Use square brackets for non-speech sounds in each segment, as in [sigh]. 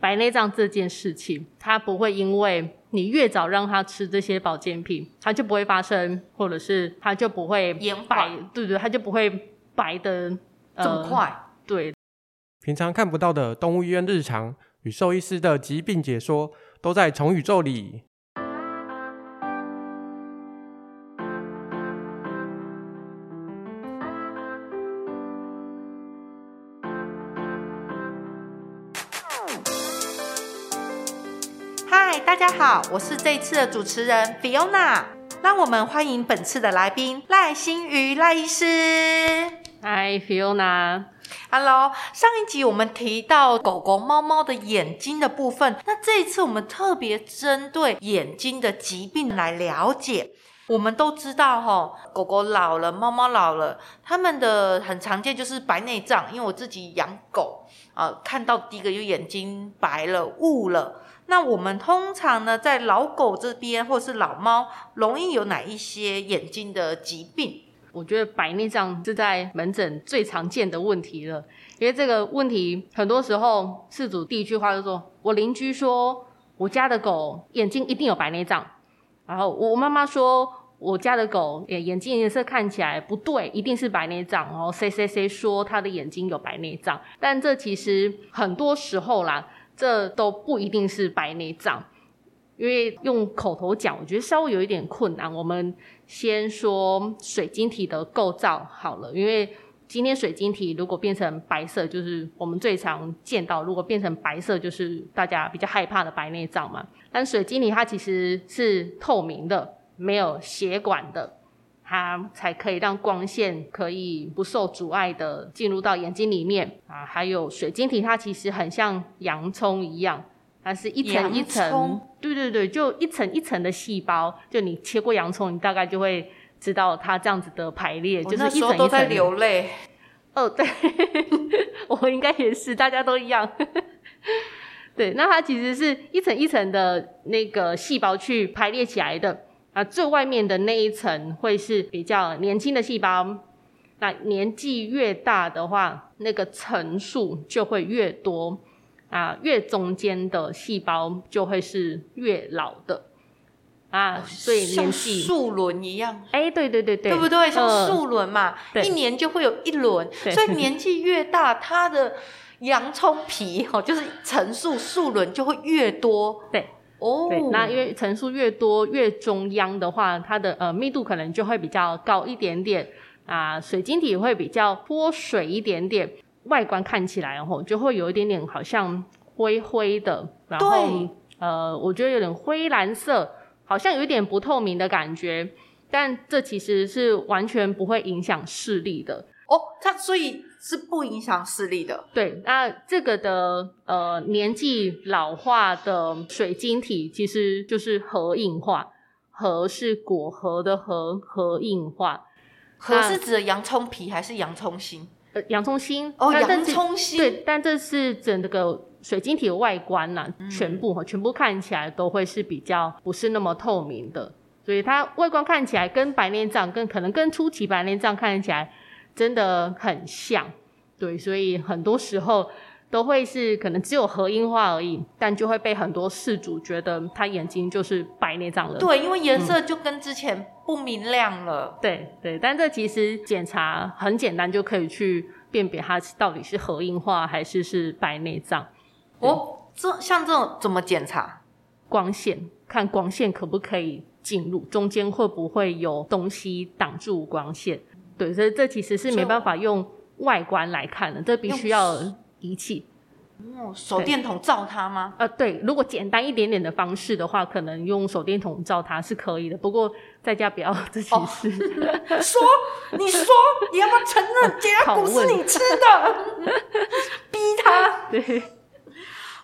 白内障这件事情，它不会因为你越早让他吃这些保健品，它就不会发生，或者是它就不会延白，对对，它就不会白的、呃、这么快。对，平常看不到的动物医院日常与兽医师的疾病解说，都在宠宇宙里。家好，我是这一次的主持人 Fiona，让我们欢迎本次的来宾赖欣妤赖医师。Hi Fiona，Hello。上一集我们提到狗狗、猫猫的眼睛的部分，那这一次我们特别针对眼睛的疾病来了解。我们都知道哈，狗狗老了，猫猫老了，它们的很常见就是白内障。因为我自己养狗啊，看到第一个就眼睛白了、雾了。那我们通常呢，在老狗这边或是老猫，容易有哪一些眼睛的疾病？我觉得白内障是在门诊最常见的问题了，因为这个问题很多时候，事主第一句话就说：“我邻居说我家的狗眼睛一定有白内障。”然后我妈妈说我家的狗眼睛颜色看起来不对，一定是白内障。然后谁谁谁说他的眼睛有白内障，但这其实很多时候啦。这都不一定是白内障，因为用口头讲，我觉得稍微有一点困难。我们先说水晶体的构造好了，因为今天水晶体如果变成白色，就是我们最常见到；如果变成白色，就是大家比较害怕的白内障嘛。但水晶体它其实是透明的，没有血管的。它才可以让光线可以不受阻碍的进入到眼睛里面啊，还有水晶体，它其实很像洋葱一样，它是一层一层，对对对，就一层一层的细胞，就你切过洋葱，你大概就会知道它这样子的排列，就是一层一层。都在流泪。哦，对，[laughs] 我应该也是，大家都一样。[laughs] 对，那它其实是一层一层的那个细胞去排列起来的。啊，最外面的那一层会是比较年轻的细胞，那年纪越大的话，那个层数就会越多，啊，越中间的细胞就会是越老的，啊，所以年纪像树轮一样，哎、欸，对对对对，对不对？像树轮嘛，呃、一年就会有一轮，所以年纪越大，它的洋葱皮哦，就是层数树轮就会越多，对。哦，对，那因为层数越多越中央的话，它的呃密度可能就会比较高一点点啊，呃，水晶体会比较泼水一点点，外观看起来吼就会有一点点好像灰灰的，然后呃我觉得有点灰蓝色，好像有一点不透明的感觉，但这其实是完全不会影响视力的哦，它所以。是不影响视力的。对，那这个的呃年纪老化的水晶体其实就是核硬化，核是果核的核，核硬化。核是指的洋葱皮还是洋葱心？呃，洋葱心。哦，洋葱心。对，但这是整个水晶体的外观呐、嗯，全部哈，全部看起来都会是比较不是那么透明的，所以它外观看起来跟白内障，跟可能跟初期白内障看起来。真的很像，对，所以很多时候都会是可能只有核硬化而已，但就会被很多事主觉得他眼睛就是白内障了。对，因为颜色就跟之前不明亮了。嗯、对对，但这其实检查很简单，就可以去辨别它到底是核硬化还是是白内障。哦，这像这种怎么检查？光线，看光线可不可以进入，中间会不会有东西挡住光线。对，所以这其实是没办法用外观来看的，这必须要仪器。哦，手电筒照它吗？呃，对，如果简单一点点的方式的话，可能用手电筒照它是可以的。不过在家不要 [laughs] 自己试。哦、说，你说，你要不要承认洁牙骨是你吃的？[laughs] 逼他。对。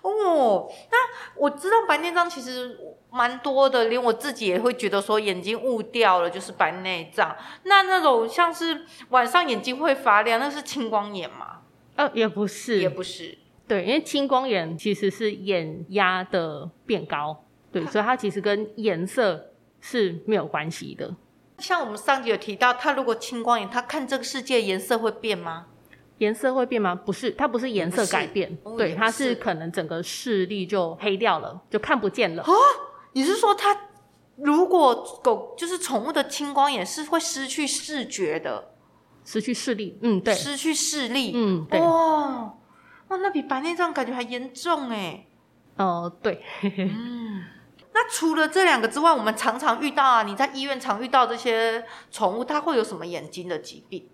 哦，那我知道白内障其实蛮多的，连我自己也会觉得说眼睛雾掉了就是白内障。那那种像是晚上眼睛会发亮，那是青光眼吗？呃，也不是，也不是。对，因为青光眼其实是眼压的变高，对，所以它其实跟颜色是没有关系的。像我们上集有提到，他如果青光眼，他看这个世界颜色会变吗？颜色会变吗？不是，它不是颜色改变，哦、对，它是可能整个视力就黑掉了，就看不见了。啊，你是说它如果狗就是宠物的青光眼是会失去视觉的，失去视力？嗯，对，失去视力。嗯，对。哇，哇，那比白内障感觉还严重哎。哦、呃，对。嗯，[laughs] 那除了这两个之外，我们常常遇到啊，你在医院常遇到这些宠物，它会有什么眼睛的疾病？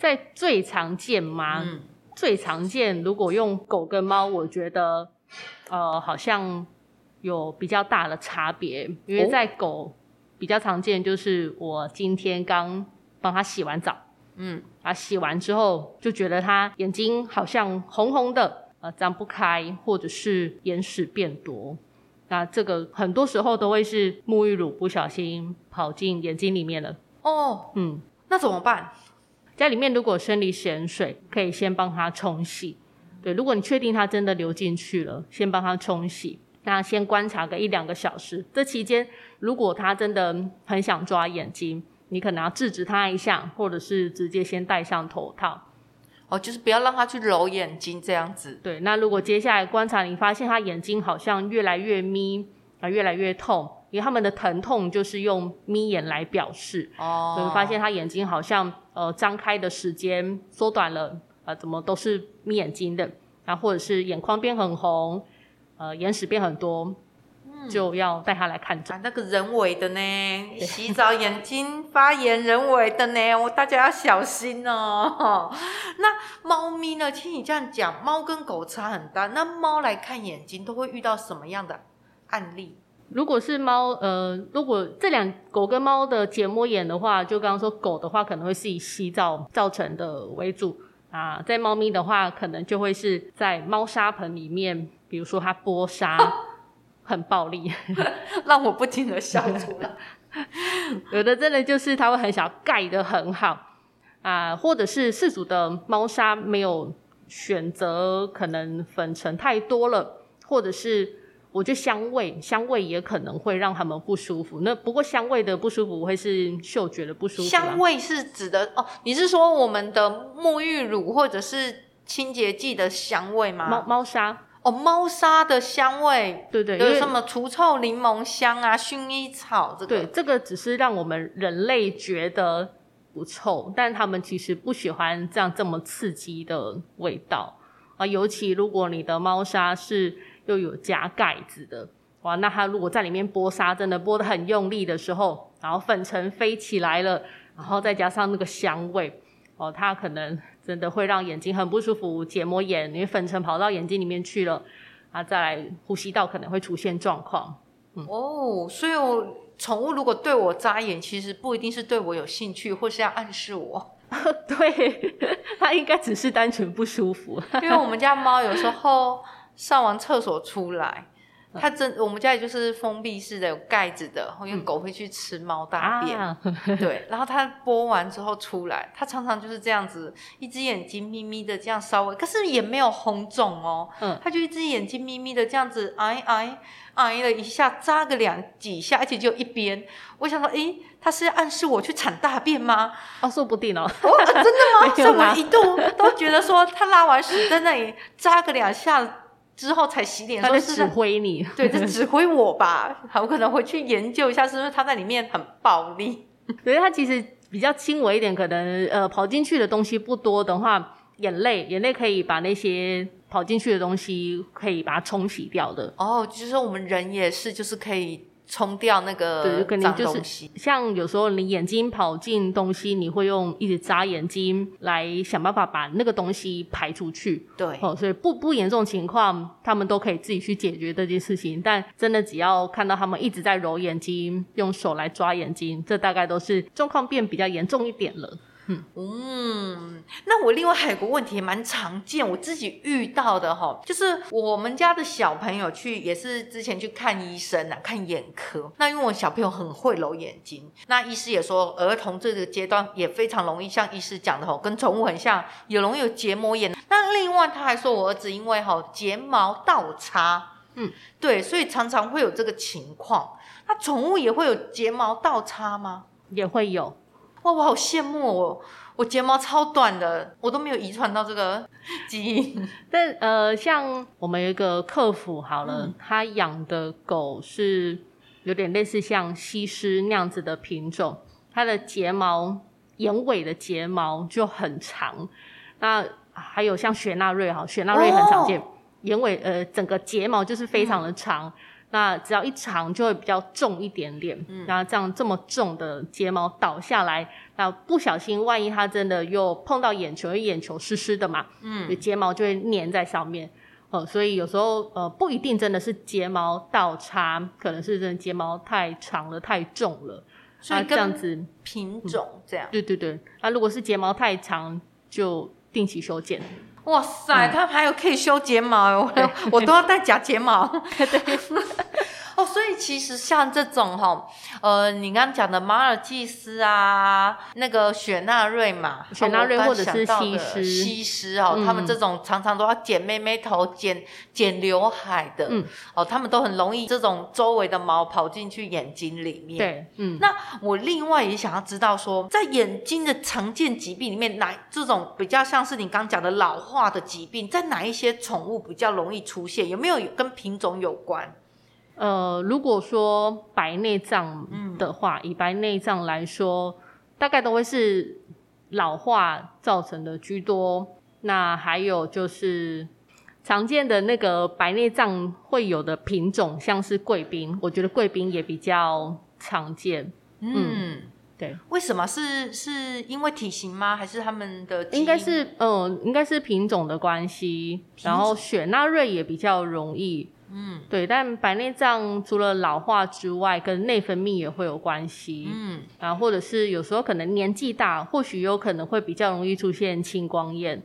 在最常见吗？嗯，最常见，如果用狗跟猫，我觉得，呃，好像有比较大的差别。因为在狗比较常见，就是我今天刚帮它洗完澡，嗯，啊，洗完之后就觉得它眼睛好像红红的，呃，张不开，或者是眼屎变多。那这个很多时候都会是沐浴乳不小心跑进眼睛里面了。哦，嗯，那怎么办？家里面如果生理盐水，可以先帮他冲洗。对，如果你确定它真的流进去了，先帮它冲洗。那先观察个一两个小时。这期间，如果它真的很想抓眼睛，你可能要制止它一下，或者是直接先戴上头套。哦，就是不要让它去揉眼睛这样子。对，那如果接下来观察，你发现它眼睛好像越来越眯啊，越来越痛。因为他们的疼痛就是用眯眼来表示，哦，所以发现他眼睛好像呃张开的时间缩短了，呃，怎么都是眯眼睛的，然后或者是眼眶变很红，呃，眼屎变很多，嗯，就要带他来看诊。啊，那个人为的呢，洗澡眼睛发炎，人为的呢，我大家要小心哦。[laughs] 那猫咪呢？听你这样讲，猫跟狗差很大，那猫来看眼睛都会遇到什么样的案例？如果是猫，呃，如果这两狗跟猫的结膜炎的话，就刚刚说狗的话可能会是以洗澡造成的为主啊，在猫咪的话，可能就会是在猫砂盆里面，比如说它剥沙 [laughs] 很暴力，[laughs] 让我不禁的笑出来。[laughs] 有的真的就是它会很想盖的很好啊，或者是饲主的猫砂没有选择，可能粉尘太多了，或者是。我觉得香味，香味也可能会让他们不舒服。那不过香味的不舒服会是嗅觉的不舒服。香味是指的哦，你是说我们的沐浴乳或者是清洁剂的香味吗？猫猫砂哦，猫砂的香味，对对，有什么除臭柠檬香啊、薰衣草这个？对，这个只是让我们人类觉得不臭，但他们其实不喜欢这样这么刺激的味道啊。尤其如果你的猫砂是。又有加盖子的，哇！那它如果在里面剥沙，真的剥得很用力的时候，然后粉尘飞起来了，然后再加上那个香味，哦，它可能真的会让眼睛很不舒服，结膜炎，因为粉尘跑到眼睛里面去了，啊，再来呼吸道可能会出现状况。嗯、哦，所以我宠物如果对我眨眼，其实不一定是对我有兴趣，或是要暗示我。[laughs] 对，[laughs] 它应该只是单纯不舒服，因为我们家猫有时候。上完厕所出来，它真我们家里就是封闭式的，有盖子的，因为狗会去吃猫大便，嗯、对。然后它播完之后出来，它常常就是这样子，一只眼睛眯眯的这样稍微，可是也没有红肿哦，嗯，它就一只眼睛眯眯的这样子，哎哎哎了一下，扎个两几下，而且就一边。我想说，诶，它是要暗示我去铲大便吗？哦，说不定哦。哦，真的吗？[laughs] 所以我一度都觉得说，它拉完屎在那里扎个两下。之后才洗脸，他在指挥你，[laughs] 对，就指挥我吧。我可能回去研究一下，是不是他在里面很暴力？所以他其实比较轻微一点，可能呃跑进去的东西不多的话，眼泪眼泪可以把那些跑进去的东西可以把它冲洗掉的。哦，就是说我们人也是，就是可以。冲掉那个脏东西，就是像有时候你眼睛跑进东西，你会用一直眨眼睛来想办法把那个东西排出去。对，哦，所以不不严重情况，他们都可以自己去解决这件事情。但真的只要看到他们一直在揉眼睛，用手来抓眼睛，这大概都是状况变比较严重一点了。嗯，那我另外还有个问题蛮常见，我自己遇到的哈，就是我们家的小朋友去也是之前去看医生啊，看眼科。那因为我小朋友很会揉眼睛，那医师也说儿童这个阶段也非常容易，像医师讲的吼，跟宠物很像，也容易有结膜炎。那另外他还说我儿子因为哈睫毛倒插，嗯，对，所以常常会有这个情况。那宠物也会有睫毛倒插吗？也会有。哇，我好羡慕哦！我睫毛超短的，我都没有遗传到这个基因。[laughs] 但呃，像我们有一个客服好了，嗯、他养的狗是有点类似像西施那样子的品种，它的睫毛眼尾的睫毛就很长。那还有像雪纳瑞哈，雪纳瑞很常见，哦、眼尾呃整个睫毛就是非常的长。嗯那只要一长就会比较重一点点，嗯，那这样这么重的睫毛倒下来，那不小心万一它真的又碰到眼球，因为眼球湿湿的嘛，嗯，睫毛就会粘在上面，呃，所以有时候呃不一定真的是睫毛倒插，可能是真的睫毛太长了太重了，所以这样子品种这样，嗯，对对对，那如果是睫毛太长，就定期修剪。哇塞，他、嗯、还有可以修睫毛，[laughs] 我我都要戴假睫毛。对。[laughs] 哦，所以其实像这种哈，呃，你刚刚讲的马尔济斯啊，那个雪纳瑞嘛，雪纳瑞或者是西施，西施哦，嗯、他们这种常常都要剪妹妹头、剪剪刘海的，嗯，哦，他们都很容易这种周围的毛跑进去眼睛里面。对，嗯。那我另外也想要知道说，在眼睛的常见疾病里面，哪这种比较像是你刚讲的老化的疾病，在哪一些宠物比较容易出现？有没有跟品种有关？呃，如果说白内障的话，嗯、以白内障来说，大概都会是老化造成的居多。那还有就是常见的那个白内障会有的品种，像是贵宾，我觉得贵宾也比较常见。嗯，嗯对，为什么？是是因为体型吗？还是他们的？应该是，嗯、呃，应该是品种的关系。然后雪纳瑞也比较容易。嗯，对，但白内障除了老化之外，跟内分泌也会有关系。嗯，啊，或者是有时候可能年纪大，或许有可能会比较容易出现青光眼。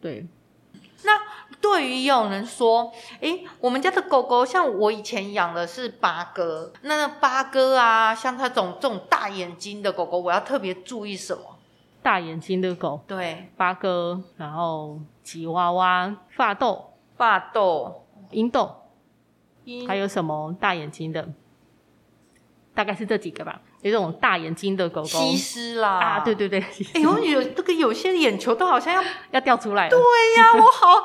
对，那对于有人说，诶，我们家的狗狗像我以前养的是八哥，那八哥啊，像它这种这种大眼睛的狗狗，我要特别注意什么？大眼睛的狗，对，八哥，然后吉娃娃、发豆、发豆、英豆。还有什么大眼睛的？大概是这几个吧。有这种大眼睛的狗狗，西施啦啊，对对对。哎呦，有这个有些眼球都好像要 [laughs] 要掉出来了。对呀、啊，我好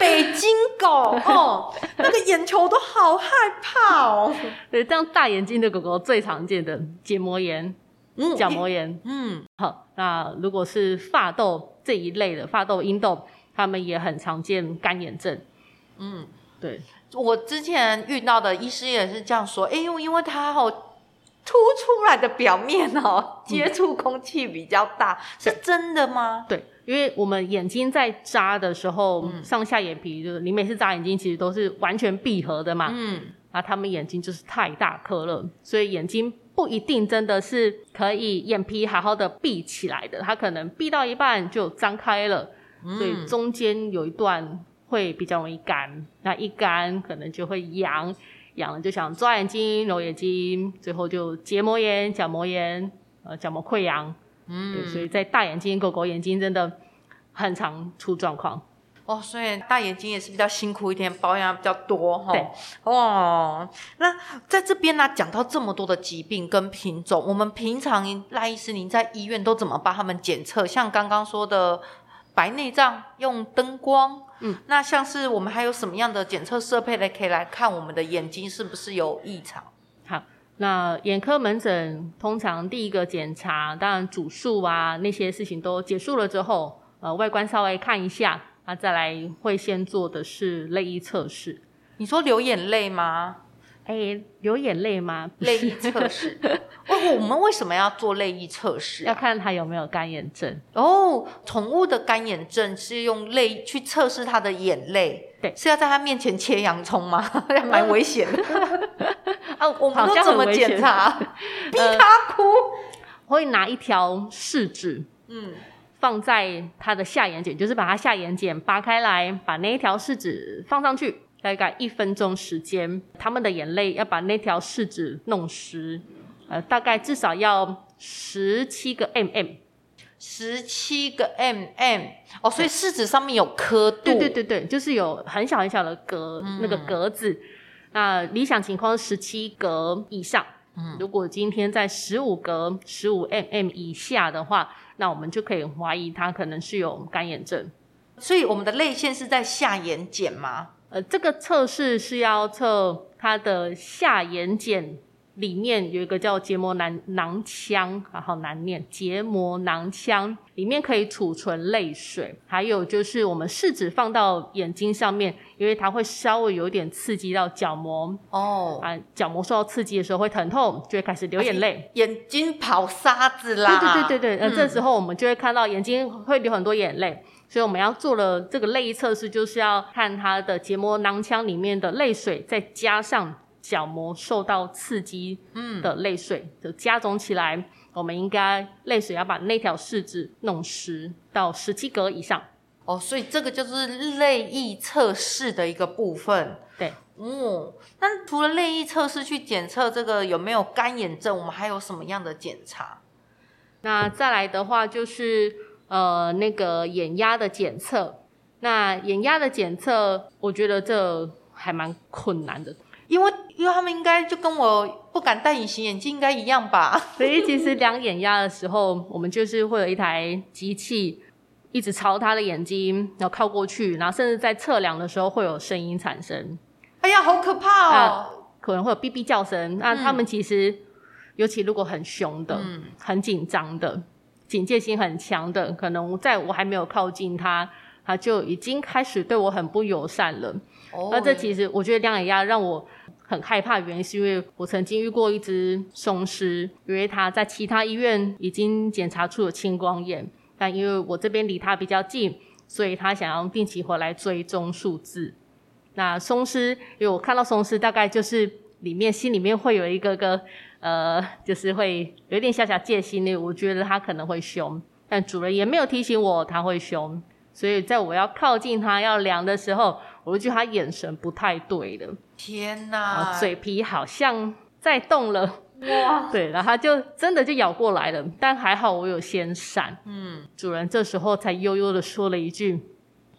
北京狗哦，那个眼球都好害怕哦。[laughs] 对，这样大眼睛的狗狗最常见的结膜炎、嗯、角膜炎。嗯，好，那如果是发痘这一类的发痘、阴痘，他们也很常见干眼症。嗯，对。我之前遇到的医师也是这样说，哎呦，因为它哦凸出来的表面哦接触空气比较大，嗯、是真的吗？对，因为我们眼睛在扎的时候，嗯、上下眼皮就是你每次眨眼睛其实都是完全闭合的嘛，嗯，那他们眼睛就是太大颗了，所以眼睛不一定真的是可以眼皮好好的闭起来的，它可能闭到一半就张开了，嗯、所以中间有一段。会比较容易干，那一干可能就会痒，痒了就想抓眼睛、揉眼睛，最后就结膜炎、角膜炎，呃，角膜溃疡。嗯，对，所以在大眼睛狗狗眼睛真的很常出状况。哦，所以大眼睛也是比较辛苦一点，保养比较多哈。对，哦，那在这边呢，讲到这么多的疾病跟品种，我们平常赖医师您在医院都怎么帮他们检测？像刚刚说的。白内障用灯光，嗯，那像是我们还有什么样的检测设备呢可以来看我们的眼睛是不是有异常？好，那眼科门诊通常第一个检查，当然主诉啊那些事情都结束了之后，呃，外观稍微看一下，那再来会先做的是泪液测试。你说流眼泪吗？哎、欸，流眼泪吗？泪液测试。[laughs] 我们为什么要做泪液测试、啊？要看它有没有干眼症。哦，宠物的干眼症是用泪去测试它的眼泪。对，是要在它面前切洋葱吗？[laughs] 蛮危险的。[laughs] 啊，我们都怎么检查？[laughs] 逼他哭。会拿一条试纸，嗯，放在他的下眼睑，就是把他下眼睑拔开来，把那一条试纸放上去。大概一分钟时间，他们的眼泪要把那条试纸弄湿，呃，大概至少要十七个 mm，十七个 mm 哦，所以试纸上面有刻度，对对对对，就是有很小很小的格，嗯、那个格子，那理想情况是十七格以上，嗯，如果今天在十五格十五 mm 以下的话，那我们就可以怀疑他可能是有干眼症。所以我们的泪腺是在下眼睑吗？呃，这个测试是要测它的下眼瞼。里面有一个叫结膜囊囊腔，啊，好难念。结膜囊腔里面可以储存泪水，还有就是我们试纸放到眼睛上面，因为它会稍微有点刺激到角膜哦，啊，角膜受到刺激的时候会疼痛，就会开始流眼泪，眼睛跑沙子啦。对对对对对，呃，这时候我们就会看到眼睛会流很多眼泪，所以我们要做了这个泪液测试，就是要看它的结膜囊腔里面的泪水，再加上。角膜受到刺激的泪水、嗯、就加总起来，我们应该泪水要把那条试纸弄湿到十七格以上。哦，所以这个就是泪液测试的一个部分。对，嗯，那除了泪液测试去检测这个有没有干眼症，我们还有什么样的检查？那再来的话就是呃那个眼压的检测。那眼压的检测，我觉得这还蛮困难的。因为，因为他们应该就跟我不敢戴隐形眼镜应该一样吧。[laughs] 所以其实量眼压的时候，我们就是会有一台机器一直朝他的眼睛，然后靠过去，然后甚至在测量的时候会有声音产生。哎呀，好可怕哦！啊、可能会有哔哔叫声。那他们其实，嗯、尤其如果很凶的、嗯、很紧张的、警戒心很强的，可能在我还没有靠近他，他就已经开始对我很不友善了。哦，那这其实我觉得量眼压让我。很害怕，原因是因为我曾经遇过一只松狮，因为它在其他医院已经检查出了青光眼，但因为我这边离它比较近，所以他想要定期回来追踪数字。那松狮，因为我看到松狮，大概就是里面心里面会有一个个，呃，就是会有点小小戒心的，我觉得它可能会凶，但主人也没有提醒我它会凶，所以在我要靠近它要量的时候，我就觉得他眼神不太对了。天哪！嘴皮好像在动了哇！[laughs] 对，然后他就真的就咬过来了，但还好我有先闪。嗯，主人这时候才悠悠的说了一句：“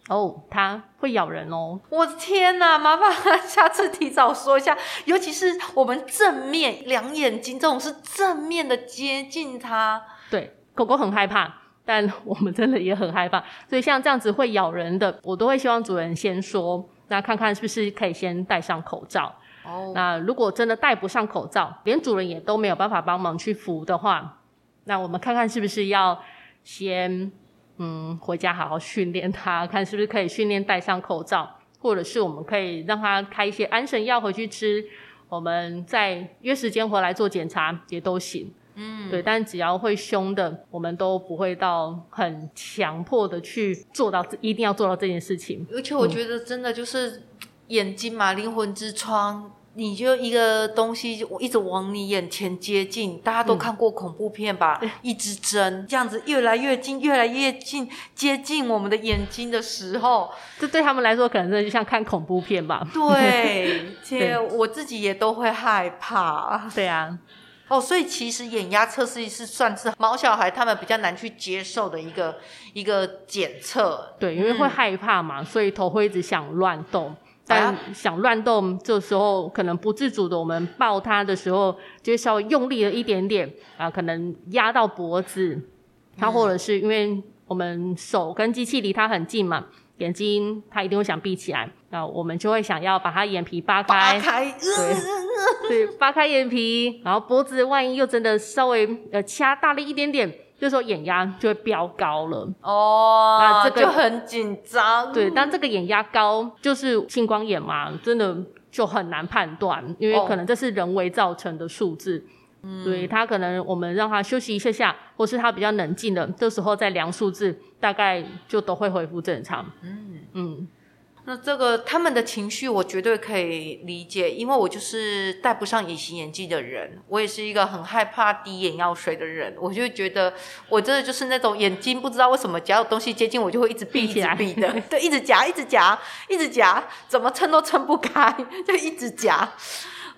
哦，它会咬人哦。”我的天哪！麻烦下次提早说一下，尤其是我们正面两眼睛这种是正面的接近它。对，狗狗很害怕，但 [laughs] 我们真的也很害怕，所以像这样子会咬人的，我都会希望主人先说。那看看是不是可以先戴上口罩。哦，oh. 那如果真的戴不上口罩，连主人也都没有办法帮忙去扶的话，那我们看看是不是要先嗯回家好好训练它，看是不是可以训练戴上口罩，或者是我们可以让它开一些安神药回去吃，我们再约时间回来做检查也都行。嗯，对，但只要会凶的，我们都不会到很强迫的去做到，一定要做到这件事情。而且我觉得真的就是眼睛嘛，灵魂之窗，你就一个东西就一直往你眼前接近。大家都看过恐怖片吧？嗯、一支针这样子越来越近，越来越近，接近我们的眼睛的时候，这对他们来说可能真的就像看恐怖片吧？对，[laughs] 且我自己也都会害怕。对啊。哦，所以其实眼压测试是算是毛小孩他们比较难去接受的一个一个检测。对，因为会害怕嘛，嗯、所以头会一直想乱动。但想乱动，这时候可能不自主的，我们抱他的时候，就稍微用力了一点点啊，可能压到脖子。他或者是因为我们手跟机器离他很近嘛。眼睛他一定会想闭起来，那我们就会想要把他眼皮扒开，扒开，对，对，扒开眼皮，然后脖子万一又真的稍微呃掐大力一点点，这时候眼压就会飙高了哦，那这个就很紧张。对，但这个眼压高就是青光眼嘛，真的就很难判断，因为可能这是人为造成的数字。哦嗯，对，他可能我们让他休息一下下，或是他比较冷静的，这时候再量数字，大概就都会恢复正常。嗯。嗯，那这个他们的情绪我绝对可以理解，因为我就是戴不上隐形眼镜的人，我也是一个很害怕滴眼药水的人，我就觉得我真的就是那种眼睛不知道为什么只要有东西接近我就会一直闭起来。[laughs] 闭的，[laughs] 对，一直夹一直夹一直夹，怎么撑都撑不开，[laughs] 就一直夹。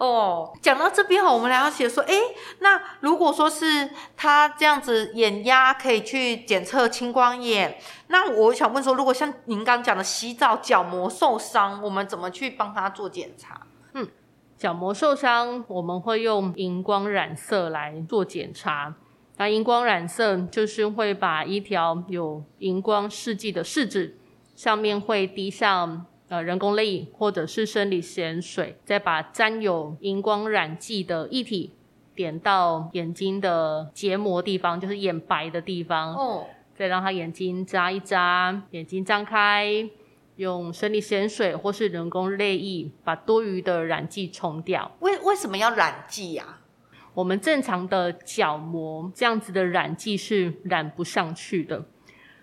哦，讲到这边哈，我们来要写说，诶，那如果说是他这样子眼压可以去检测青光眼，那我想问说，如果像您刚讲的洗澡角膜受伤，我们怎么去帮他做检查？嗯角膜受伤，我们会用荧光染色来做检查。那荧光染色就是会把一条有荧光试剂的试纸，上面会滴上呃人工泪液或者是生理盐水，再把沾有荧光染剂的液体点到眼睛的结膜地方，就是眼白的地方。哦。再让他眼睛眨一眨，眼睛张开，用生理盐水或是人工泪液把多余的染剂冲掉。为为什么要染剂呀？我们正常的角膜这样子的染剂是染不上去的。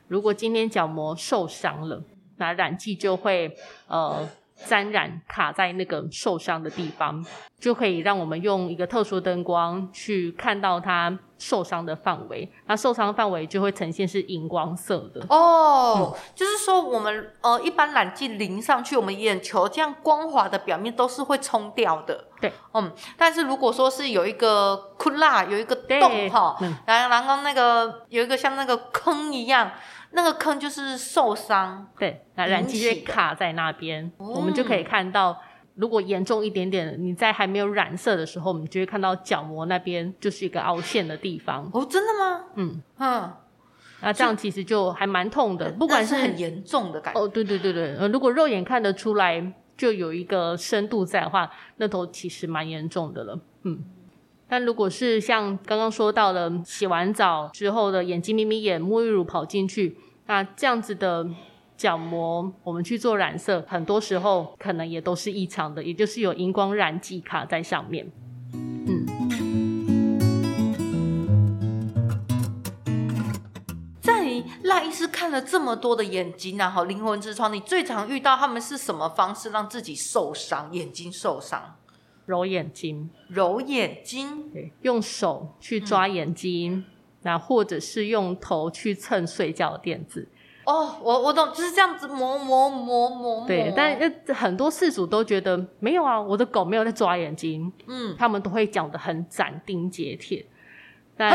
如果今天角膜受伤了，那染剂就会呃。沾染卡在那个受伤的地方，就可以让我们用一个特殊灯光去看到它受伤的范围。那受伤范围就会呈现是荧光色的哦、嗯，就是说我们呃一般染剂淋上去，我们眼球这样光滑的表面都是会冲掉的。对，嗯，但是如果说是有一个窟窿，有一个洞哈，然后然后那个有一个像那个坑一样。那个坑就是受伤，对，那染剂就卡在那边，嗯，我们就可以看到，如果严重一点点，你在还没有染色的时候，我们就会看到角膜那边就是一个凹陷的地方。哦，真的吗？嗯嗯，那这样其实就还蛮痛的，不管是，是很严重的感觉。哦，对对对对，呃，如果肉眼看得出来，就有一个深度在的话，那都其实蛮严重的了。嗯，但如果是像刚刚说到的，洗完澡之后的眼睛眯眯眼，沐浴乳跑进去。那这样子的角膜，我们去做染色，很多时候可能也都是异常的，也就是有荧光染剂卡在上面。嗯，在赖医师看了这么多的眼睛啊，好灵魂之窗，你最常遇到他们是什么方式让自己受伤？眼睛受伤？揉眼睛？揉眼睛？对，用手去抓眼睛。嗯那或者是用头去蹭睡觉的垫子哦，我我懂，就是这样子磨磨磨磨磨。对，但很多事主都觉得没有啊，我的狗没有在抓眼睛。嗯，他们都会讲的很斩钉截铁。但，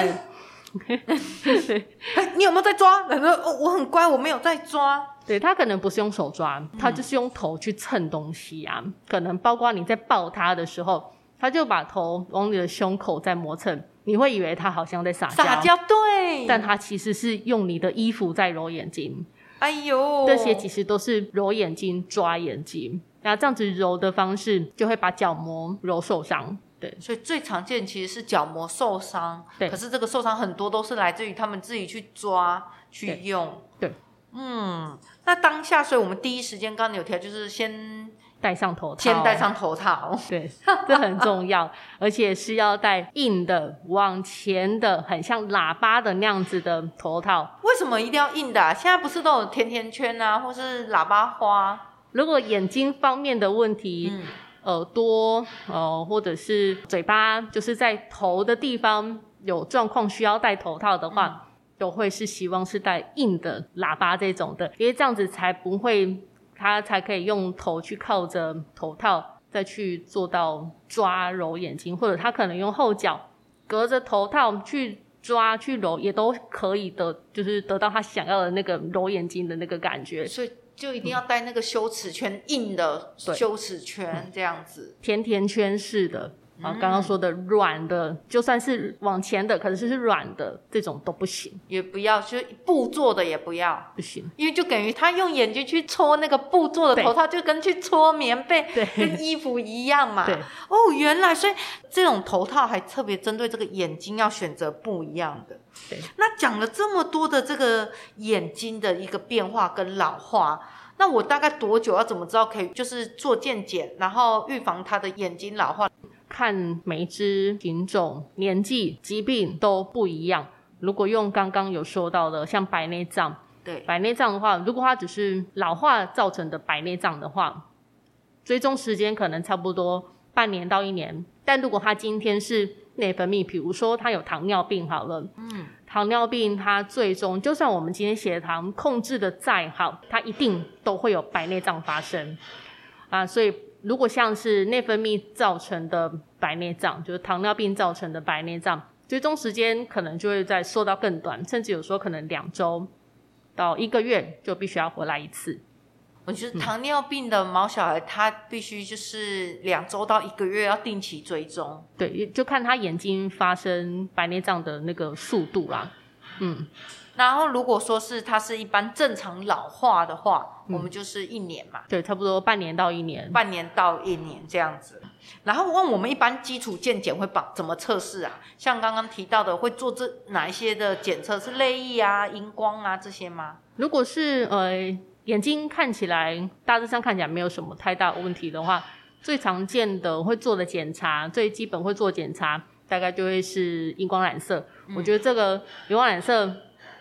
欸、[laughs] [laughs] 你有没有在抓？他说哦，我很乖，我没有在抓。对，他可能不是用手抓，他就是用头去蹭东西啊。嗯、可能包括你在抱他的时候，他就把头往你的胸口在磨蹭。你会以为他好像在撒娇，撒娇对，但他其实是用你的衣服在揉眼睛。哎呦，这些其实都是揉眼睛、抓眼睛。那这样子揉的方式，就会把角膜揉受伤。对，所以最常见其实是角膜受伤。对，可是这个受伤很多都是来自于他们自己去抓、去用。对，嗯，那当下，所以我们第一时间刚刚有提到，就是先。戴上头套，先戴上头套，[laughs] 对，这很重要，而且是要戴硬的、往前的，很像喇叭的那样子的头套。为什么一定要硬的啊？现在不是都有甜甜圈啊，或是喇叭花？如果眼睛方面的问题，嗯、耳朵呃，或者是嘴巴，就是在头的地方有状况需要戴头套的话，嗯、都会是希望是带硬的喇叭这种的，因为这样子才不会。他才可以用头去靠着头套，再去做到抓揉眼睛，或者他可能用后脚隔着头套去抓去揉，也都可以的，就是得到他想要的那个揉眼睛的那个感觉。所以就一定要带那个羞耻圈，嗯、硬的羞耻圈这样子，甜甜圈式的。啊，刚刚说的软的，就算是往前的，可是是软的，这种都不行，也不要，就是布做的也不要，不行，因为就等于他用眼睛去搓那个布做的头套，就跟去搓棉被，对，跟衣服一样嘛。对，哦，原来所以这种头套还特别针对这个眼睛要选择不一样的。对，那讲了这么多的这个眼睛的一个变化跟老化，那我大概多久要怎么知道可以就是做健检，然后预防他的眼睛老化？看每一只品种、年纪、疾病都不一样。如果用刚刚有说到的，像白内障，对白内障的话，如果它只是老化造成的白内障的话，追踪时间可能差不多半年到一年。但如果它今天是内分泌，比如说它有糖尿病好了，嗯，糖尿病它最终就算我们今天血糖控制的再好，它一定都会有白内障发生啊，所以。如果像是内分泌造成的白内障，就是糖尿病造成的白内障，追踪时间可能就会再缩到更短，甚至有时候可能两周到一个月就必须要回来一次。我觉得糖尿病的毛小孩，他必须就是两周到一个月要定期追踪。对，就看他眼睛发生白内障的那个速度啦。嗯，然后如果说是它是一般正常老化的话，嗯、我们就是一年嘛。对，差不多半年到一年，半年到一年这样子。然后问我们一般基础健检会帮怎么测试啊？像刚刚提到的，会做这哪一些的检测？是泪液啊、荧光啊这些吗？如果是呃。眼睛看起来大致上看起来没有什么太大问题的话，最常见的会做的检查，最基本会做检查，大概就会是荧光染色。嗯、我觉得这个荧光染色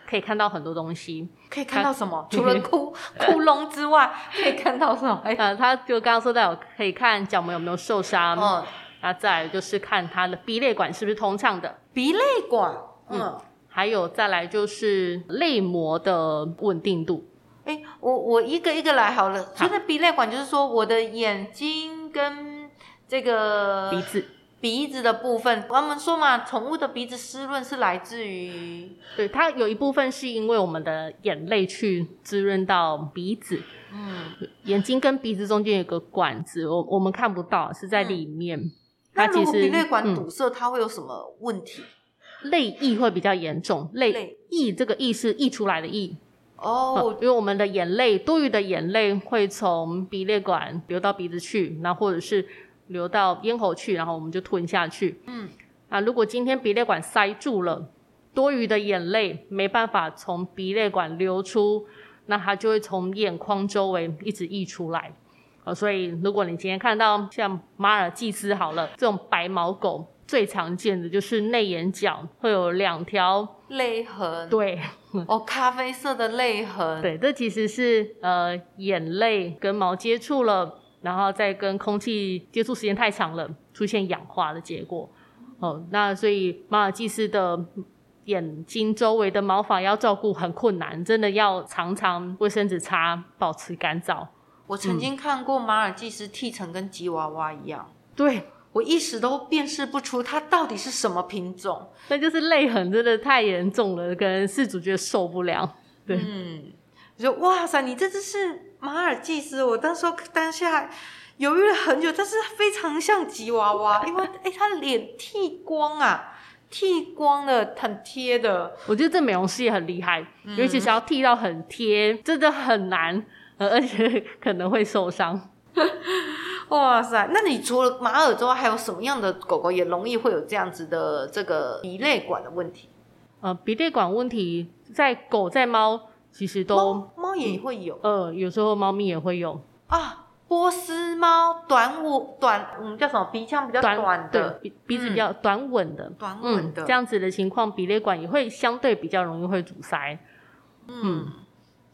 可以看到很多东西，可以看到什么？除了 [laughs] 窟窟窿之外，可以看到什么？[laughs] 呃，他就刚刚说到可以看角膜有没有受伤，嗯，那再来就是看他的鼻泪管是不是通畅的，鼻泪管，嗯，嗯，还有再来就是泪膜的稳定度。哎，我我一个一个来好了。就是鼻泪管就是说，我的眼睛跟这个鼻子鼻子的部分，我们说嘛，宠物的鼻子湿润是来自于，对，它有一部分是因为我们的眼泪去滋润到鼻子。嗯，眼睛跟鼻子中间有个管子，我我们看不到，是在里面。嗯、它其实那如果鼻泪管堵塞，嗯、它会有什么问题？泪溢会比较严重。泪溢这个溢是溢出来的溢。哦、oh, 嗯，因为我们的眼泪，多余的眼泪会从鼻泪管流到鼻子去，那或者是流到咽喉去，然后我们就吞下去。嗯，那如果今天鼻泪管塞住了，多余的眼泪没办法从鼻泪管流出，那它就会从眼眶周围一直溢出来。呃，所以如果你今天看到像马尔济斯好了这种白毛狗，最常见的就是内眼角会有两条泪痕。对。哦，咖啡色的泪痕。对，这其实是呃眼泪跟毛接触了，然后再跟空气接触时间太长了，出现氧化的结果。哦，那所以马尔济斯的眼睛周围的毛发要照顾很困难，真的要常常卫生纸擦，保持干燥。我曾经看过马尔济斯剃成跟吉娃娃一样。对。我一时都辨识不出它到底是什么品种，那就是泪痕真的太严重了，可能饲主觉得受不了。对，嗯，就说哇塞，你这只是马尔济斯，我当时当下犹豫了很久，但是非常像吉娃娃，因为哎，它的脸剃光啊，剃光了，很贴的。我觉得这美容师也很厉害，嗯、尤其是要剃到很贴，真的很难，而且可能会受伤。[laughs] 哇塞！那你除了马尔之外，还有什么样的狗狗也容易会有这样子的这个鼻泪管的问题？呃，鼻泪管问题在狗在猫其实都猫也会有，呃，有时候猫咪也会有啊。波斯猫短吻短，嗯，叫什么？鼻腔比较短的，鼻鼻子比较短吻的，短吻的、嗯、这样子的情况，鼻泪管也会相对比较容易会阻塞。嗯，嗯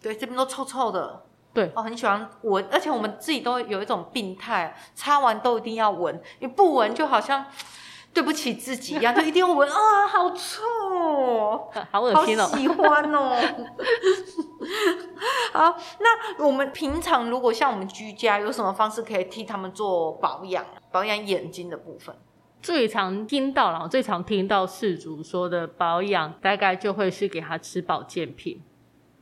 对，这边都臭臭的。对，我、哦、很喜欢闻，而且我们自己都有一种病态，擦完都一定要闻，你不闻就好像对不起自己一样，就一定要闻啊，好臭，好恶心哦，好喜欢哦。[laughs] 好，那我们平常如果像我们居家，有什么方式可以替他们做保养，保养眼睛的部分？最常听到，然后最常听到事主说的保养，大概就会是给他吃保健品。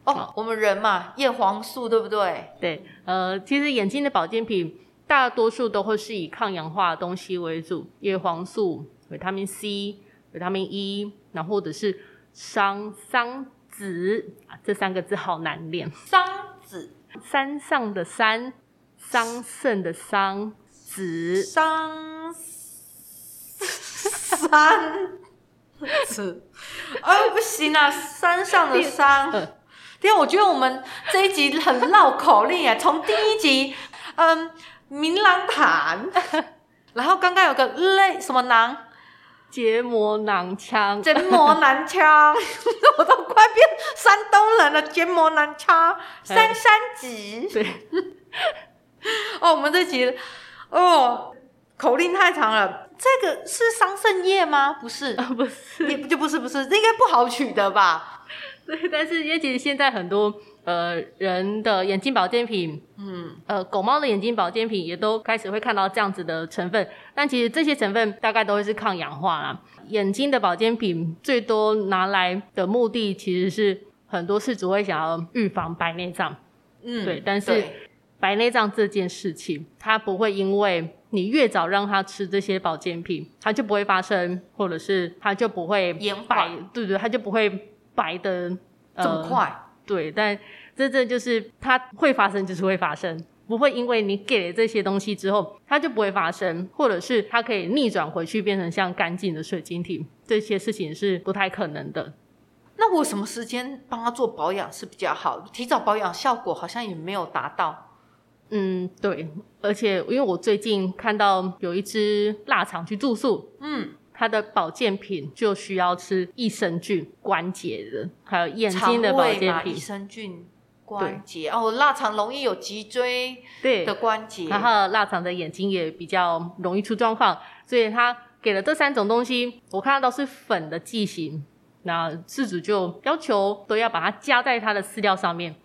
哦，我们人嘛，叶黄素对不对？对，呃，其实眼睛的保健品大多数都会是以抗氧化的东西为主，叶黄素、维他命 C、维他命 E，然后或者是桑桑子啊，这三个字好难念。桑子，山上的山，桑葚的桑，子，桑桑子，哦，不行啊，山上的山。[laughs] 因为我觉得我们这一集很绕口令啊，从第一集，嗯，明朗坦，[laughs] 然后刚刚有个泪什么囊，结膜囊腔，结膜囊腔，[laughs] 我都快变山东人了，结膜囊腔，三三级，对，[laughs] 哦，我们这集，哦，口令太长了，这个是桑葚叶吗？不是，啊、不是，也就不是不是，这应该不好取的吧？对，但是因为其实现在很多呃人的眼睛保健品，嗯，呃狗猫的眼睛保健品也都开始会看到这样子的成分，但其实这些成分大概都会是抗氧化啦。眼睛的保健品最多拿来的目的其实是很多事主会想要预防白内障，嗯，对，但是白内障这件事情，它不会因为你越早让他吃这些保健品，它就不会发生，或者是它就不会延白，缓对对，它就不会白的这么快。对，但真正就是它会发生，就是会发生，不会因为你给了这些东西之后，它就不会发生，或者是它可以逆转回去，变成像干净的水晶体，这些事情是不太可能的。那我什么时间帮他做保养是比较好？提早保养效果好像也没有达到。嗯，对，而且因为我最近看到有一只腊肠去住宿，嗯，它的保健品就需要吃益生菌关节的，还有眼睛的保健品，益生菌关节哦，腊肠容易有脊椎对的关节，然后腊肠的眼睛也比较容易出状况，所以他给了这三种东西，我看到都是粉的剂型，那饲主就要求都要把它加在它的饲料上面。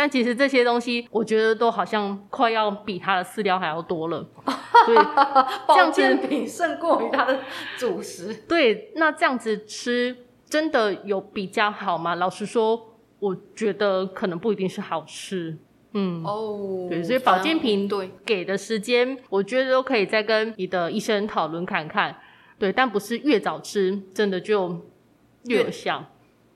但其实这些东西，我觉得都好像快要比它的饲料还要多了。[laughs] 对，保健品胜过于它的主食。对，那这样子吃真的有比较好吗？老实说，我觉得可能不一定是好吃。嗯，哦，对，所以保健品对给的时间，我觉得都可以再跟你的医生讨论看看。对，但不是越早吃，真的就越有效。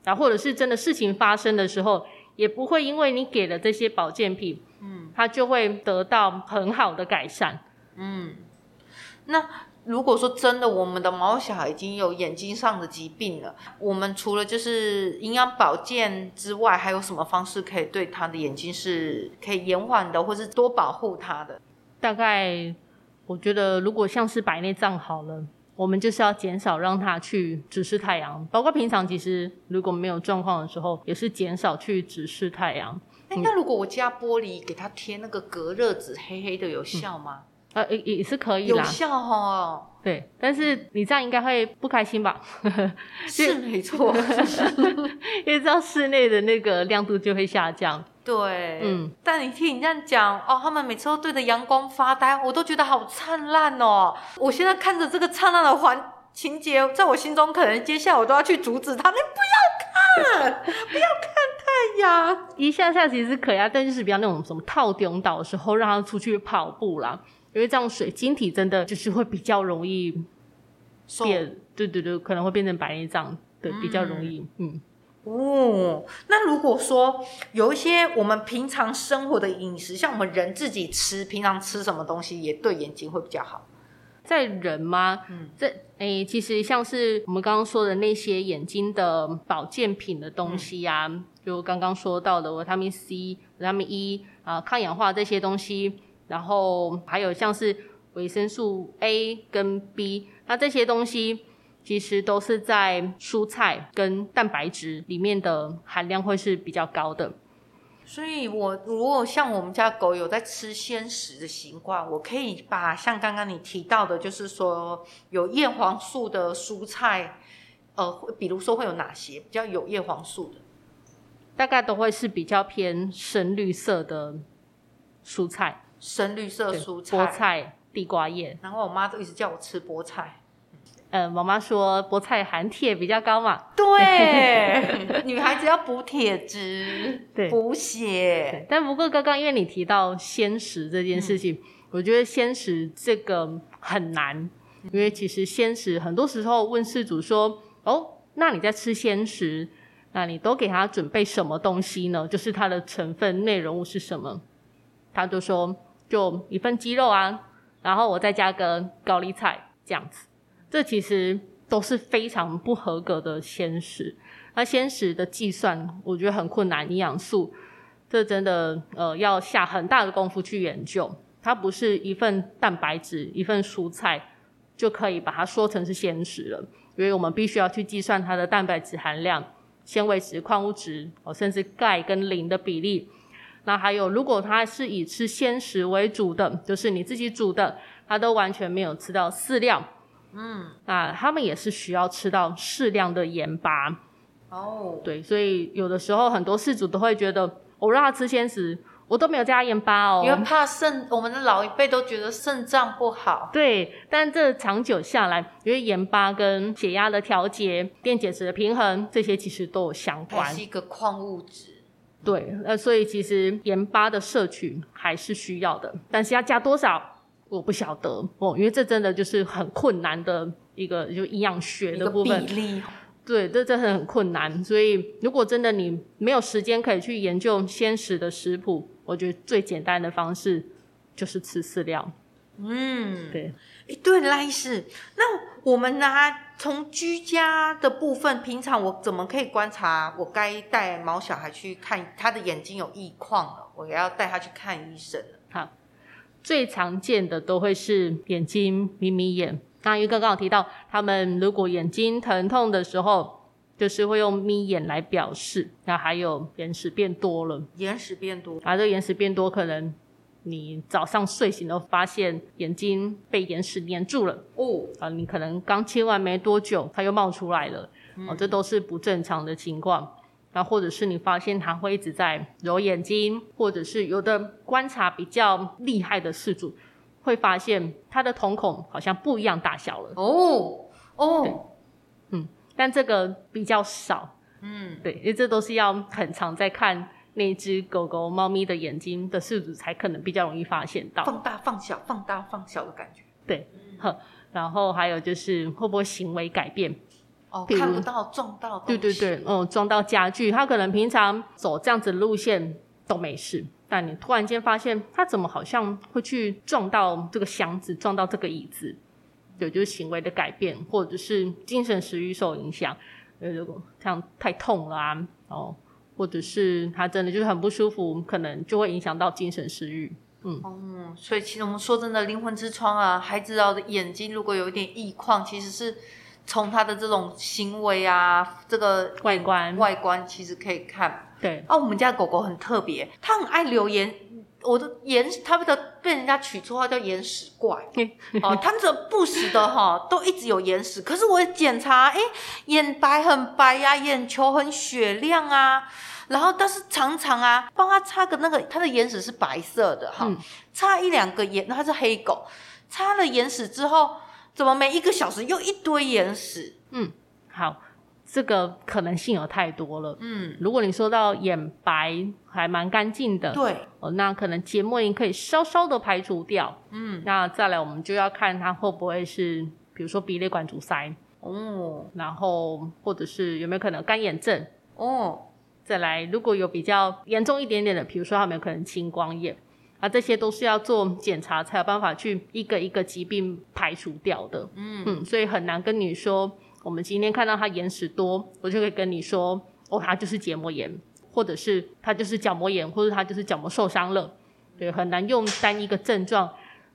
然后或者是真的事情发生的时候。也不会因为你给了这些保健品，嗯，它就会得到很好的改善，嗯。那如果说真的，我们的毛小孩已经有眼睛上的疾病了，我们除了就是营养保健之外，还有什么方式可以对他的眼睛是可以延缓的，或是多保护他的？大概我觉得，如果像是白内障好了。我们就是要减少让它去直视太阳，包括平常其实如果没有状况的时候，也是减少去直视太阳。哎、欸，那如果我加玻璃给它贴那个隔热纸，黑黑的有效吗？嗯、呃，也也是可以啦，有效哦。对，但是你这样应该会不开心吧？是 [laughs] 没错，[laughs] 因为知道室内的那个亮度就会下降。对，嗯，但你听你这样讲哦，他们每次都对着阳光发呆，我都觉得好灿烂哦。我现在看着这个灿烂的环情节，在我心中，可能接下来我都要去阻止他，你不要看，[laughs] 不要看太阳。一下下其实是可以啊，但就是比较那种什么套顶岛的时候，让他出去跑步啦，因为这样水晶体真的就是会比较容易变对对对，可能会变成白内障，对，比较容易，嗯。嗯哦，那如果说有一些我们平常生活的饮食，像我们人自己吃，平常吃什么东西也对眼睛会比较好？在人吗？嗯，这诶，其实像是我们刚刚说的那些眼睛的保健品的东西啊，嗯、就刚刚说到的维他命 C、维他命 E 啊、抗氧化这些东西，然后还有像是维生素 A 跟 B，那这些东西。其实都是在蔬菜跟蛋白质里面的含量会是比较高的，所以我如果像我们家狗有在吃鲜食的习惯，我可以把像刚刚你提到的，就是说有叶黄素的蔬菜，呃，比如说会有哪些比较有叶黄素的？大概都会是比较偏深绿色的蔬菜，深绿色蔬菜，菠菜、地瓜叶。然后我妈都一直叫我吃菠菜。呃，妈妈说菠菜含铁比较高嘛？对，[laughs] 女孩子要补铁质，对，补血。但不过刚刚因为你提到鲜食这件事情，嗯、我觉得鲜食这个很难，嗯、因为其实鲜食很多时候问事主说：“哦，那你在吃鲜食，那你都给他准备什么东西呢？就是它的成分内容物是什么？”他就说：“就一份鸡肉啊，然后我再加个高丽菜这样子。”这其实都是非常不合格的鲜食，那鲜食的计算我觉得很困难，营养素这真的呃要下很大的功夫去研究，它不是一份蛋白质一份蔬菜就可以把它说成是鲜食了，因为我们必须要去计算它的蛋白质含量、纤维质、矿物质哦，甚至钙跟磷的比例。那还有如果它是以吃鲜食为主的，就是你自己煮的，它都完全没有吃到饲料。嗯，那他们也是需要吃到适量的盐巴哦。对，所以有的时候很多事主都会觉得，我让他吃鲜食，我都没有加盐巴哦，因为怕肾。我们的老一辈都觉得肾脏不好。对，但这长久下来，因为盐巴跟血压的调节、电解质的平衡，这些其实都有相关。它是一个矿物质。对，呃所以其实盐巴的摄取还是需要的，但是要加多少我不晓得哦，因为这真的就是很困难的一个就营养学的部分比例。对，这真的很困难。所以如果真的你没有时间可以去研究鲜食的食谱，我觉得最简单的方式就是吃饲料。嗯，对。哎，对，赖医师，那我们呢？从居家的部分，平常我怎么可以观察？我该带毛小孩去看他的眼睛有异况了，我也要带他去看医生。好，最常见的都会是眼睛眯眯眼。那因为刚刚有提到，他们如果眼睛疼痛的时候，就是会用眯眼来表示。那还有眼屎变多了，眼屎变多，啊，这个眼屎变多可能。你早上睡醒都发现眼睛被眼屎黏住了哦，啊，你可能刚切完没多久，它又冒出来了，嗯、哦，这都是不正常的情况。那或者是你发现它会一直在揉眼睛，或者是有的观察比较厉害的事主，会发现它的瞳孔好像不一样大小了哦哦，嗯，但这个比较少，嗯，对，因为这都是要很常在看。那只狗狗、猫咪的眼睛的事主才可能比较容易发现到放大、放小、放大、放小的感觉。对，呵，然后还有就是会不会行为改变？哦，看不到撞到。对对对，哦，撞到家具，他可能平常走这样子路线都没事，但你突然间发现他怎么好像会去撞到这个箱子，撞到这个椅子？对，就是行为的改变，或者是精神食欲受影响，呃，如果这样太痛了啊，哦。或者是他真的就是很不舒服，可能就会影响到精神食欲。嗯，哦，所以其实我们说真的，灵魂之窗啊，孩子的眼睛如果有一点异况，其实是从他的这种行为啊，这个外观外观其实可以看。对，啊，我们家狗狗很特别，它很爱留言。我的眼，它的被人家取绰号叫眼屎怪。哦，它们这不时的哈，[laughs] 都一直有眼屎。可是我检查，哎，眼白很白呀，眼球很雪亮啊。然后，但是常常啊，帮他擦个那个，它的眼屎是白色的哈，擦一两个眼，它是黑狗，擦了眼屎之后，怎么每一个小时又一堆眼屎？嗯，好。这个可能性有太多了。嗯，如果你说到眼白还蛮干净的，对，哦，那可能结膜炎可以稍稍的排除掉。嗯，那再来我们就要看它会不会是，比如说鼻泪管阻塞，哦，然后或者是有没有可能干眼症，哦，再来如果有比较严重一点点的，比如说它有没有可能青光眼，啊，这些都是要做检查才有办法去一个一个疾病排除掉的。嗯嗯，所以很难跟你说。我们今天看到他眼屎多，我就会跟你说，哦，他就是结膜炎，或者是他就是角膜炎，或者他就是角膜受伤了。对，很难用单一个症状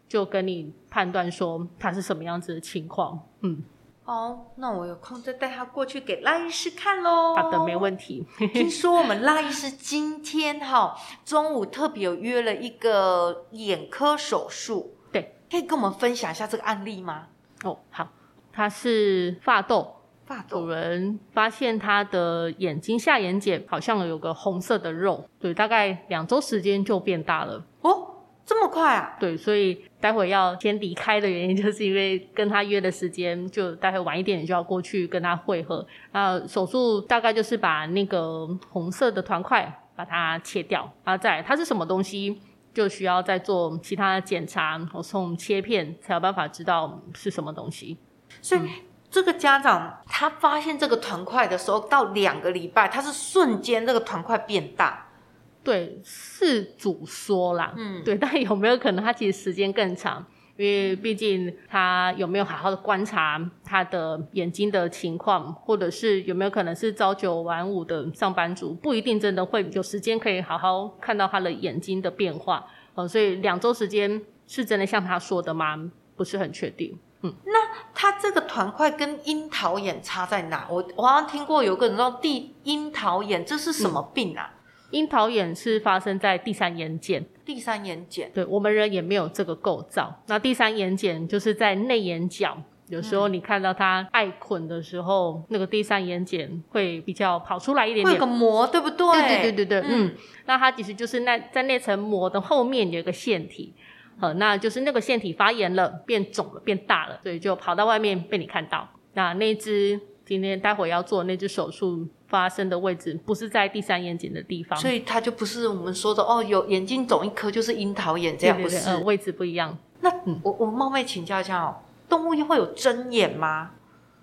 就跟你判断说他是什么样子的情况。嗯，好，那我有空再带他过去给赖医师看喽。好的，没问题。[laughs] [laughs] 听说我们赖医师今天哈中午特别有约了一个眼科手术，对，可以跟我们分享一下这个案例吗？哦，好。他是法斗，法斗，有人发现他的眼睛下眼睑好像有个红色的肉，对，大概两周时间就变大了。哦，这么快啊？对，所以待会要先离开的原因，就是因为跟他约的时间，就待会晚一点，就要过去跟他会合。那手术大概就是把那个红色的团块把它切掉，然后再它是什么东西，就需要再做其他的检查，然后送切片才有办法知道是什么东西。所以这个家长他发现这个团块的时候，到两个礼拜，他是瞬间这个团块变大。对，是主说啦，嗯，对，但有没有可能他其实时间更长？因为毕竟他有没有好好的观察他的眼睛的情况，或者是有没有可能是朝九晚五的上班族，不一定真的会有时间可以好好看到他的眼睛的变化。呃，所以两周时间是真的像他说的吗？不是很确定。嗯，那他这个团块跟樱桃眼差在哪？我我好像听过有个人说第樱桃眼，这是什么病啊？嗯，樱桃眼是发生在第三眼睑。第三眼睑，对，我们人也没有这个构造。那第三眼睑就是在内眼角，有时候你看到它爱捆的时候，嗯，那个第三眼睑会比较跑出来一点点，会有个膜，对不对？对对对对对，嗯，嗯，那它其实就是那在那层膜的后面有一个腺体。好，那就是那个腺体发炎了，变肿了，变大了，所以就跑到外面被你看到。那那只今天待会要做那只手术，发生的位置不是在第三眼睑的地方，所以它就不是我们说的哦，有眼睛肿一颗就是樱桃眼这样，不是？呃，位置不一样。那我我冒昧请教一下哦，动物会有针眼吗？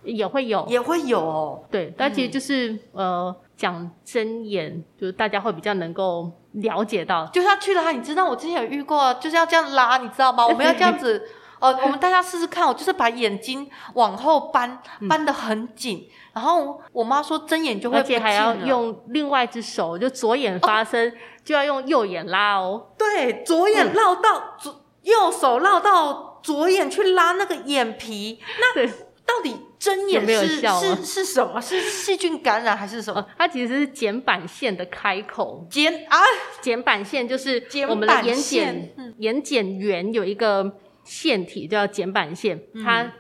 也会有，也会有哦。对，但其实就是、嗯、呃，讲针眼，就是大家会比较能够了解到，就是他去了，你知道我之前有遇过，就是要这样拉，你知道吗？我们要这样子，哦、呃，我们大家试试看，我就是把眼睛往后扳，扳得很紧，嗯、然后我妈说睁眼就会，而且还要用另外一只手，就左眼发声、哦，就要用右眼拉哦。对，左眼绕到、嗯、左，右手绕到左眼去拉那个眼皮，那到底？睁眼是是是什么？是细菌感染还是什么？哦、它其实是睑板腺的开口。睑啊，睑板腺就是我们的眼睑，眼睑缘有一个腺体叫睑板腺，嗯，它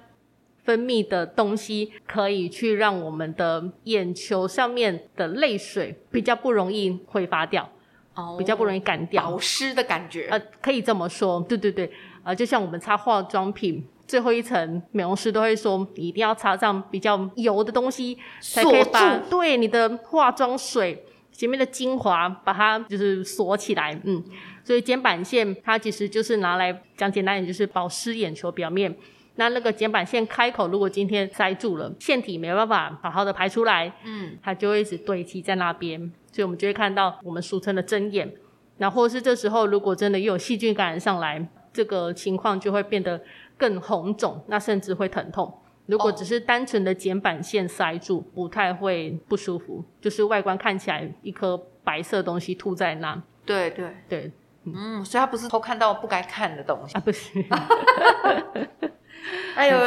分泌的东西可以去让我们的眼球上面的泪水比较不容易挥发掉，哦，比较不容易干掉，保湿的感觉。呃，可以这么说，对对对，呃，就像我们擦化妆品。最后一层，美容师都会说，你一定要擦上比较油的东西，才可以把对你的化妆水前面的精华把它就是锁起来。嗯，所以睑板腺它其实就是拿来讲简单点，就是保湿眼球表面。那那个睑板腺开口如果今天塞住了，腺体没办法好好的排出来，嗯，它就会一直堆积在那边，所以我们就会看到我们俗称的针眼。那或是这时候如果真的又有细菌感染上来，这个情况就会变得。更红肿，那甚至会疼痛。如果只是单纯的睑板腺塞住，不太会不舒服，就是外观看起来一颗白色东西凸在那。对对对，嗯，所以他不是偷看到不该看的东西啊，不是。[laughs] 还有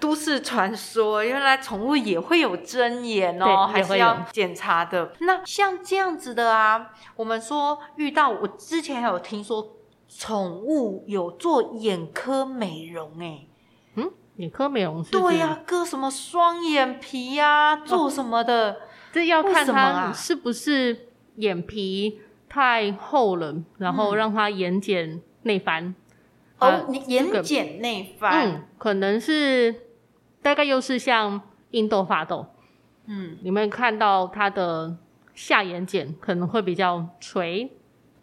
都市传说，原来宠物也会有针眼哦，还是要检查的。那像这样子的啊，我们说遇到，我之前还有听说。宠物有做眼科美容诶、欸，嗯，眼科美容是？对呀、啊，割什么双眼皮呀、啊，做什么的？哦、这要看它是不是眼皮太厚了，然后让它眼睑内翻。哦，啊、你眼睑内翻、嗯，可能是大概又是像印度发痘。嗯，你们看到它的下眼睑可能会比较垂。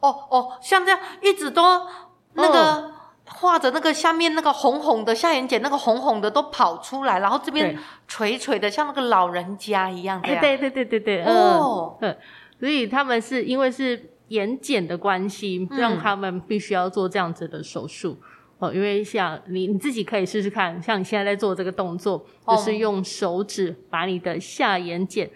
哦哦，像这样一直都那个画着那个下面那个红红的下眼睑，那个红红的都跑出来，然后这边垂垂的，像那个老人家一样。对对对对对，哦，嗯，所以他们是因为是眼睑的关系，让他们必须要做这样子的手术。嗯、哦，因为像你你自己可以试试看，像你现在在做这个动作，就是用手指把你的下眼睑。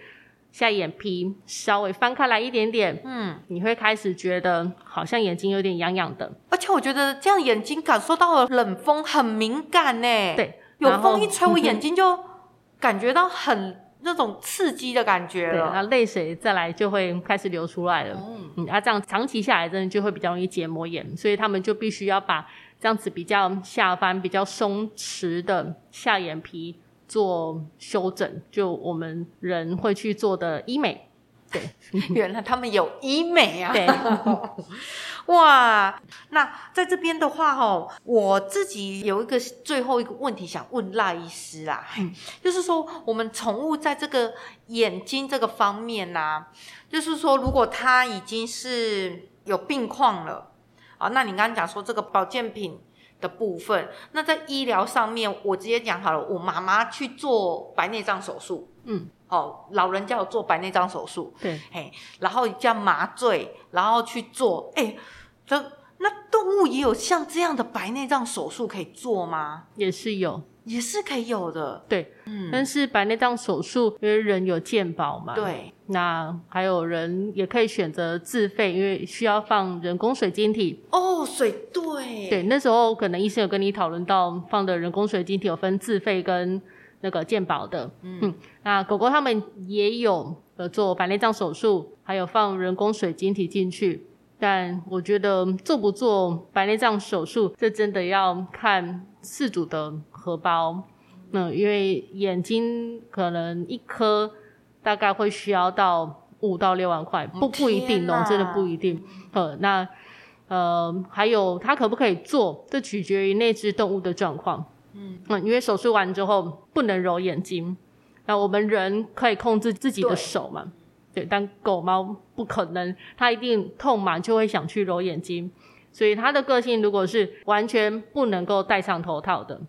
下眼皮稍微翻开来一点点，嗯，你会开始觉得好像眼睛有点痒痒的，而且我觉得这样眼睛感受到了冷风很敏感呢。对，有风一吹，我眼睛就感觉到很那种刺激的感觉了。对，然后泪水再来就会开始流出来了。嗯，嗯啊，这样长期下来真的就会比较容易结膜炎，所以他们就必须要把这样子比较下翻、比较松弛的下眼皮。做修整，就我们人会去做的医美，对，[laughs] 原来他们有医美啊，对，[laughs] 哇，那在这边的话哦，我自己有一个最后一个问题想问赖医师啦，嗯，就是说我们宠物在这个眼睛这个方面呢，啊，就是说如果它已经是有病况了啊，那你刚刚讲说这个保健品。的部分，那在医疗上面，我直接讲好了，我妈妈去做白内障手术，嗯，哦，老人家有做白内障手术，对，嘿，然后叫麻醉，然后去做，哎，这那动物也有像这样的白内障手术可以做吗？也是有。也是可以有的，对，嗯，但是白内障手术因为人有健保嘛，对，那还有人也可以选择自费，因为需要放人工水晶体。哦，水对，对，那时候可能医生有跟你讨论到放的人工水晶体有分自费跟那个健保的，嗯，嗯，那狗狗他们也有呃做白内障手术，还有放人工水晶体进去，但我觉得做不做白内障手术，这真的要看饲主的。荷包，嗯，因为眼睛可能一颗大概会需要到五到六万块，不不一定哦，真的不一定。呃，那呃，还有它可不可以做，这取决于那只动物的状况。嗯，嗯，因为手术完之后不能揉眼睛，那我们人可以控制自己的手嘛。但狗猫不可能，它一定痛嘛就会想去揉眼睛，所以它的个性如果是完全不能够戴上头套的，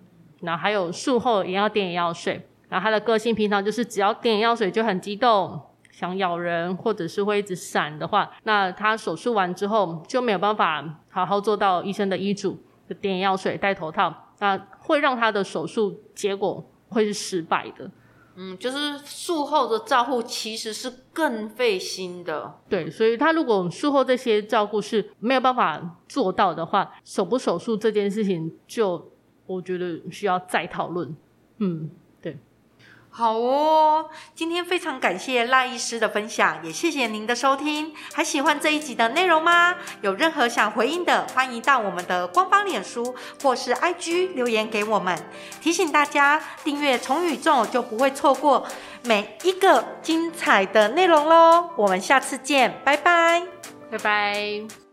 那还有术后也要点眼药水，然后它的个性平常就是只要点眼药水就很激动，想咬人或者是会一直闪的话，那它手术完之后就没有办法好好做到医生的医嘱，就点眼药水戴头套，那会让它的手术结果会是失败的。嗯，就是术后的照顾其实是更费心的。对，所以他如果术后这些照顾是没有办法做到的话，手不手术这件事情就我觉得需要再讨论。嗯。好哦，今天非常感谢赖医师的分享，也谢谢您的收听。还喜欢这一集的内容吗？有任何想回应的，欢迎到我们的官方脸书或是 IG 留言给我们。提醒大家订阅宠宇宙，就不会错过每一个精彩的内容喽。我们下次见，拜拜，拜拜。